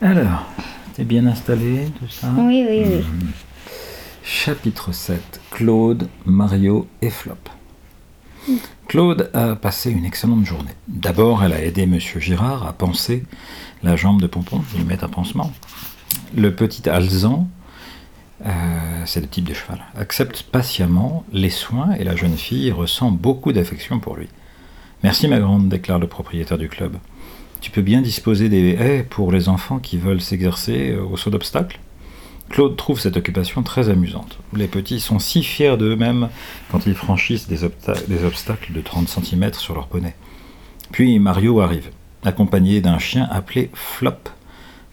Alors, t'es bien installé, tout ça? Oui, oui, oui. Mhm. Chapitre 7. Claude, Mario et Flop. Claude a passé une excellente journée. D'abord, elle a aidé Monsieur Girard à panser la jambe de Pompon, lui mettre un pansement. Le petit Alzan, euh, c'est le type de cheval, accepte patiemment les soins et la jeune fille ressent beaucoup d'affection pour lui. Merci ma grande, déclare le propriétaire du club. Tu peux bien disposer des haies pour les enfants qui veulent s'exercer euh, au saut d'obstacles Claude trouve cette occupation très amusante. Les petits sont si fiers d'eux-mêmes quand ils franchissent des, obsta- des obstacles de 30 cm sur leur poney. Puis Mario arrive, accompagné d'un chien appelé Flop.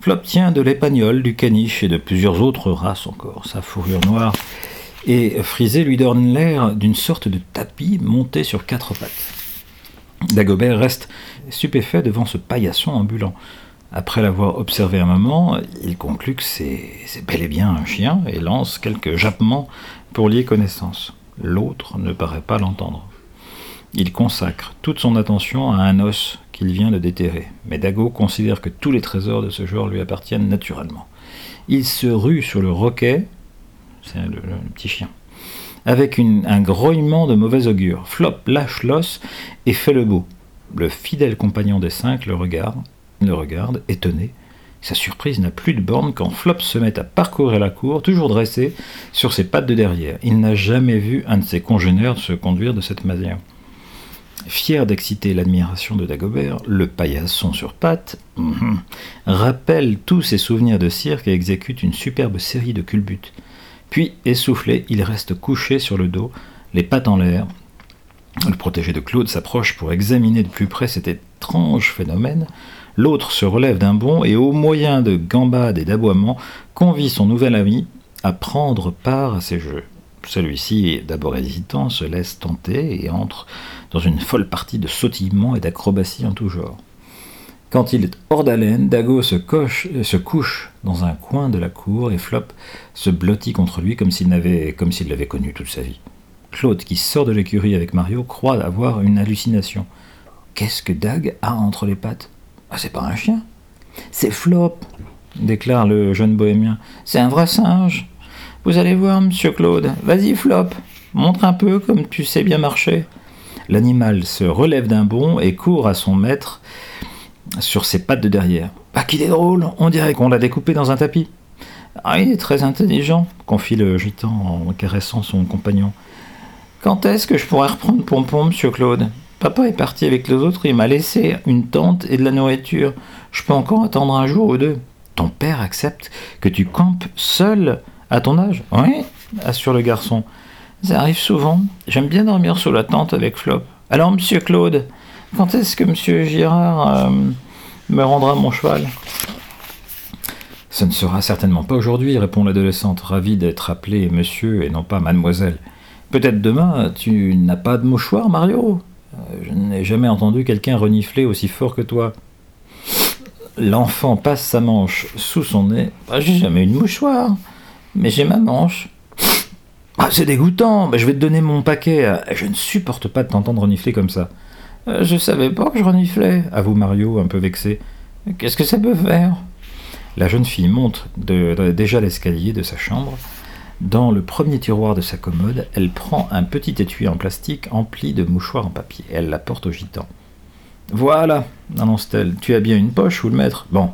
Flop tient de l'épagnol, du caniche et de plusieurs autres races encore. Sa fourrure noire et frisée lui donne l'air d'une sorte de tapis monté sur quatre pattes. Dagobert reste stupéfait devant ce paillasson ambulant. Après l'avoir observé un moment, il conclut que c'est bel et bien un chien et lance quelques jappements pour lier connaissance. L'autre ne paraît pas l'entendre. Il consacre toute son attention à un os qu'il vient de déterrer, mais Dago considère que tous les trésors de ce genre lui appartiennent naturellement. Il se rue sur le roquet, c'est le petit chien, avec un grognement de mauvais augure. Flop lâche l'os et fait le beau. Le fidèle compagnon des cinq le regarde, étonné. Sa surprise n'a plus de borne quand Flop se met à parcourir la cour, toujours dressé, sur ses pattes de derrière. Il n'a jamais vu un de ses congénères se conduire de cette manière. Fier d'exciter l'admiration de Dagobert, le paillasson sur pattes mhm, rappelle tous ses souvenirs de cirque et exécute une superbe série de culbutes. Puis, essoufflé, il reste couché sur le dos, les pattes en l'air. Le protégé de Claude s'approche pour examiner de plus près cet étrange phénomène. L'autre se relève d'un bond et, au moyen de gambades et d'aboiements, convie son nouvel ami à prendre part à ses jeux. Celui-ci, d'abord hésitant, se laisse tenter et entre dans une folle partie de sautillements et d'acrobaties en tout genre. Quand il est hors d'haleine, Dago euh, se couche dans un coin de la cour et Flop se blottit contre lui comme s'il n'avait- comme s'il l'avait connu toute sa vie. Claude, qui sort de l'écurie avec Mario, croit avoir une hallucination. Qu'est-ce que Dag a entre les pattes? Ah, c'est pas un chien C'est Flop, déclare le jeune bohémien. C'est un vrai singe. Vous allez voir, monsieur Claude. Vas-y, Flop, montre un peu comme tu sais bien marcher. L'animal se relève d'un bond et court à son maître sur ses pattes de derrière. Ah, qu'il est drôle, on dirait qu'on l'a découpé dans un tapis. Ah, il est très intelligent, confie le gitan en caressant son compagnon. Quand est-ce que je pourrais reprendre Pompon, monsieur Claude? Papa est parti avec les autres, il m'a laissé une tente et de la nourriture. Je peux encore attendre un jour ou deux. Ton père accepte que tu campes seul à ton âge? Oui, assure le garçon. Ça arrive souvent. J'aime bien dormir sous la tente avec Flop. Alors, monsieur Claude, quand est-ce que monsieur Girard euh, me rendra mon cheval Ce ne sera certainement pas aujourd'hui, répond l'adolescente, ravie d'être appelée monsieur et non pas mademoiselle. Peut-être demain, tu n'as pas de mouchoir, Mario? Euh, Je n'ai jamais entendu quelqu'un renifler aussi fort que toi. L'enfant passe sa manche sous son nez. Ah, j'ai jamais eu de mouchoir, mais j'ai ma manche. Ah, c'est dégoûtant, Bah, je vais te donner mon paquet. Ah, Je ne supporte pas de t'entendre renifler comme ça. Euh, je savais pas que je reniflais, avoue Mario, un peu vexé. Qu'est-ce que ça peut faire? La jeune fille monte de- de- déjà l'escalier de sa chambre. Dans le premier tiroir de sa commode, elle prend un petit étui en plastique empli de mouchoirs en papier. Elle l'apporte au gitan. Voilà, annonce-t-elle, tu as bien une poche où le mettre? Bon,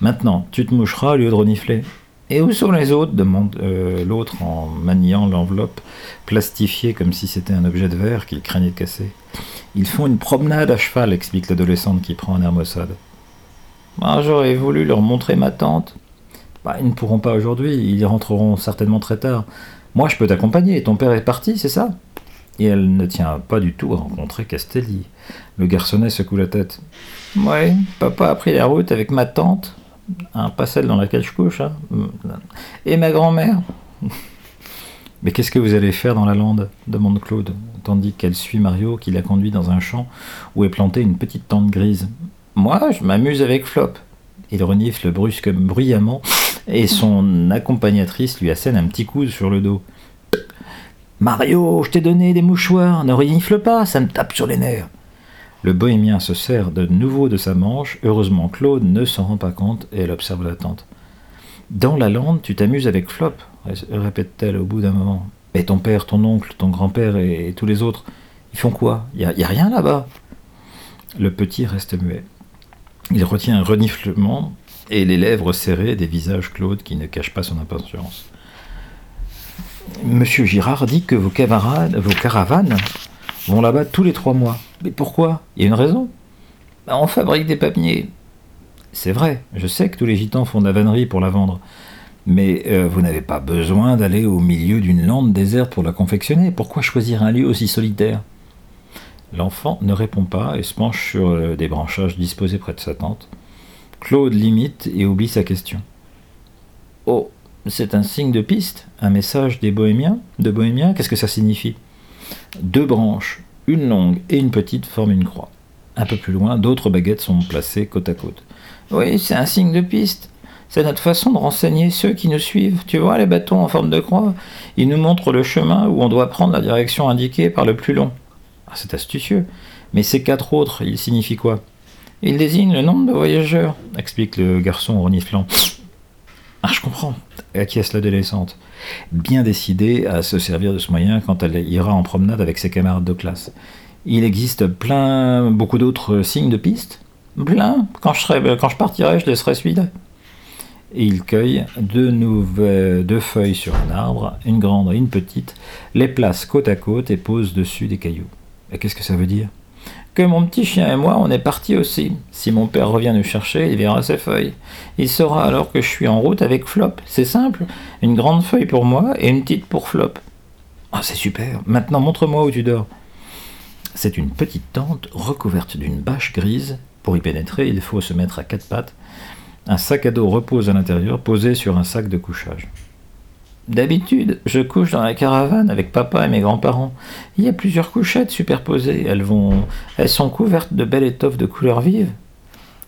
maintenant, tu te moucheras au lieu de renifler. Et où sont les autres? demande euh, l'autre en maniant l'enveloppe plastifiée comme si c'était un objet de verre qu'il craignait de casser. Ils font une promenade à cheval, explique l'adolescente qui prend un air maussade. Ah, J'aurais voulu leur montrer ma tante. Bah, ils ne pourront pas aujourd'hui, ils y rentreront certainement très tard. Moi, je peux t'accompagner, ton père est parti, c'est ça? Et elle ne tient pas du tout à rencontrer Castelli. Le garçonnet secoue la tête. Ouais, papa a pris la route avec ma tante, hein, pas celle dans laquelle je couche, hein, et ma grand-mère? Mais qu'est-ce que vous allez faire dans la lande demande Claude, tandis qu'elle suit Mario qui la conduit dans un champ où est plantée une petite tente grise. Moi, je m'amuse avec Flop. Il renifle brusque, bruyamment et son accompagnatrice lui assène un petit coup sur le dos. Mario, je t'ai donné des mouchoirs, ne renifle pas, ça me tape sur les nerfs. Le bohémien se sert de nouveau de sa manche. Heureusement, Claude ne s'en rend pas compte et elle observe la tante. Dans la lande, tu t'amuses avec Flop, répète-t-elle au bout d'un moment. Et ton père, ton oncle, ton grand-père et, tous les autres, ils font quoi? Il n'y a, rien là-bas. Le petit reste muet. Il retient un reniflement et les lèvres serrées des visages Claude qui ne cachent pas son impatience. Monsieur Girard dit que vos camarades, vos caravanes vont là-bas tous les trois mois. Mais pourquoi? Il y a une raison. On fabrique des papiers. C'est vrai, je sais que tous les gitans font de la vannerie pour la vendre. Mais euh, vous n'avez pas besoin d'aller au milieu d'une lande déserte pour la confectionner. Pourquoi choisir un lieu aussi solitaire? L'enfant ne répond pas et se penche sur euh, des branchages disposés près de sa tante. Claude limite et oublie sa question. Oh, c'est un signe de piste? Un message des bohémiens? De bohémiens? Qu'est-ce que ça signifie? Deux branches, une longue et une petite, forment une croix. Un peu plus loin, d'autres baguettes sont placées côte à côte. Oui, c'est un signe de piste. C'est notre façon de renseigner ceux qui nous suivent. Tu vois les bâtons en forme de croix Ils nous montrent le chemin où on doit prendre la direction indiquée par le plus long. Ah, c'est astucieux. Mais ces quatre autres, ils signifient quoi? Ils désignent le nombre de voyageurs, explique le garçon reniflant. Ah, je comprends, acquiesce l'adolescente, bien décidée à se servir de ce moyen quand elle ira en promenade avec ses camarades de classe. Il existe plein, beaucoup d'autres signes de piste? Plein? Quand je, serai, quand je partirai, je laisserai celui-là. Et il cueille deux, nouvelles, feuilles sur un arbre, une grande et une petite, les place côte à côte et pose dessus des cailloux. Et qu'est-ce que ça veut dire? Que mon petit chien et moi, on est partis aussi. Si mon père revient nous chercher, il verra ces feuilles. Il saura alors que je suis en route avec Flop. C'est simple. Une grande feuille pour moi et une petite pour Flop. Ah, c'est super. Maintenant, montre-moi où tu dors. C'est une petite tente recouverte d'une bâche grise. Pour y pénétrer, il faut se mettre à quatre pattes. Un sac à dos repose à l'intérieur, posé sur un sac de couchage. D'habitude, je couche dans la caravane avec papa et mes grands-parents. Il y a plusieurs couchettes superposées. Elles, vont... Elles sont couvertes de belles étoffes de couleurs vives.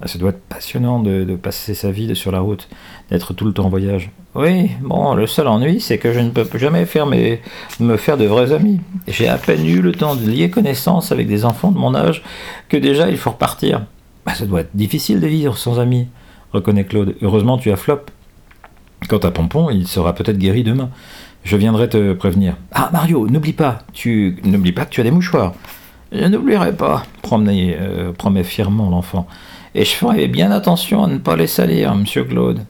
Ah, ça doit être passionnant de, passer sa vie sur la route, d'être tout le temps en voyage. Oui, bon, le seul ennui, c'est que je ne peux jamais faire me faire de vrais amis. J'ai à peine eu le temps de lier connaissance avec des enfants de mon âge que déjà il faut repartir. Bah, ça doit être difficile de vivre sans amis, reconnaît Claude. Heureusement, tu as Flop. Quant à Pompon, il sera peut-être guéri demain. Je viendrai te prévenir. Ah Mario, n'oublie pas, tu n'oublie pas que tu as des mouchoirs. Je n'oublierai pas, euh, promet fièrement l'enfant. Et je ferai bien attention à ne pas les salir, monsieur Claude.